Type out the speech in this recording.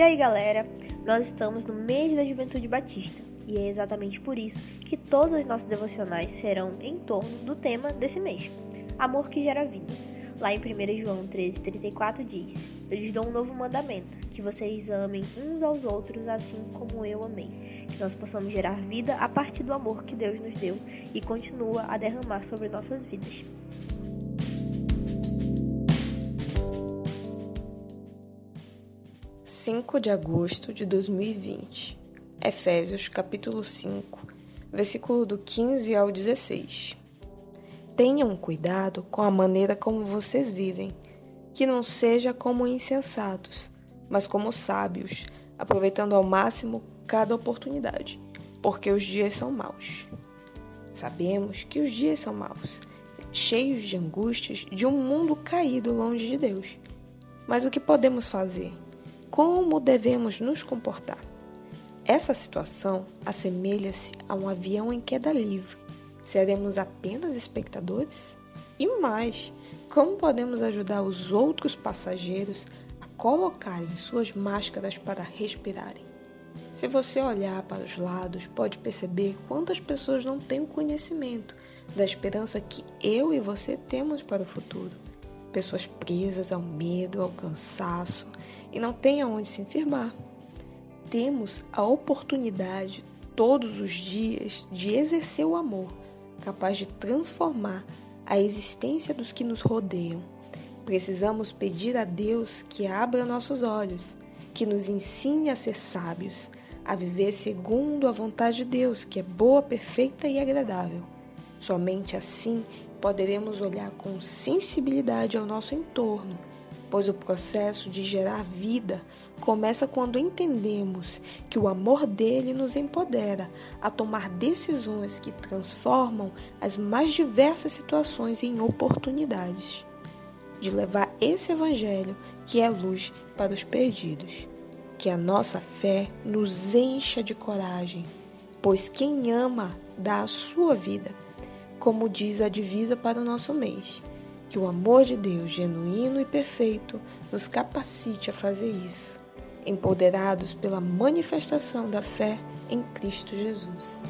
E aí, galera? Nós estamos no mês da Juventude Batista e é exatamente por isso que todas as nossas devocionais serão em torno do tema desse mês: Amor que gera vida. Lá em 1 João 13,34 diz: Eu lhes dou um novo mandamento, que vocês amem uns aos outros assim como eu amei. Que nós possamos gerar vida a partir do amor que Deus nos deu e continua a derramar sobre nossas vidas. 5 de agosto de 2020. Efésios capítulo 5, versículo do 15 ao 16. Tenham cuidado com a maneira como vocês vivem, que não seja como insensatos, mas como sábios, aproveitando ao máximo cada oportunidade, porque os dias são maus. Sabemos que os dias são maus, cheios de angústias de um mundo caído longe de Deus. Mas o que podemos fazer? Como devemos nos comportar. Essa situação assemelha-se a um avião em queda livre. Seremos apenas espectadores? E mais, como podemos ajudar os outros passageiros a colocarem suas máscaras para respirarem? Se você olhar para os lados, pode perceber quantas pessoas não têm o conhecimento da esperança que eu e você temos para o futuro. Pessoas presas ao medo, ao cansaço e não têm aonde se firmar. Temos a oportunidade todos os dias de exercer o amor, capaz de transformar a existência dos que nos rodeiam. Precisamos pedir a Deus que abra nossos olhos, que nos ensine a ser sábios, a viver segundo a vontade de Deus, que é boa, perfeita e agradável. Somente assim poderemos olhar com sensibilidade ao nosso entorno pois o processo de gerar vida começa quando entendemos que o amor dele nos empodera a tomar decisões que transformam as mais diversas situações em oportunidades, de levar esse evangelho que é luz para os perdidos. Que a nossa fé nos encha de coragem, pois quem ama dá a sua vida, como diz a divisa para o nosso mês que o amor de Deus genuíno e perfeito nos capacite a fazer isso, empoderados pela manifestação da fé em Cristo Jesus.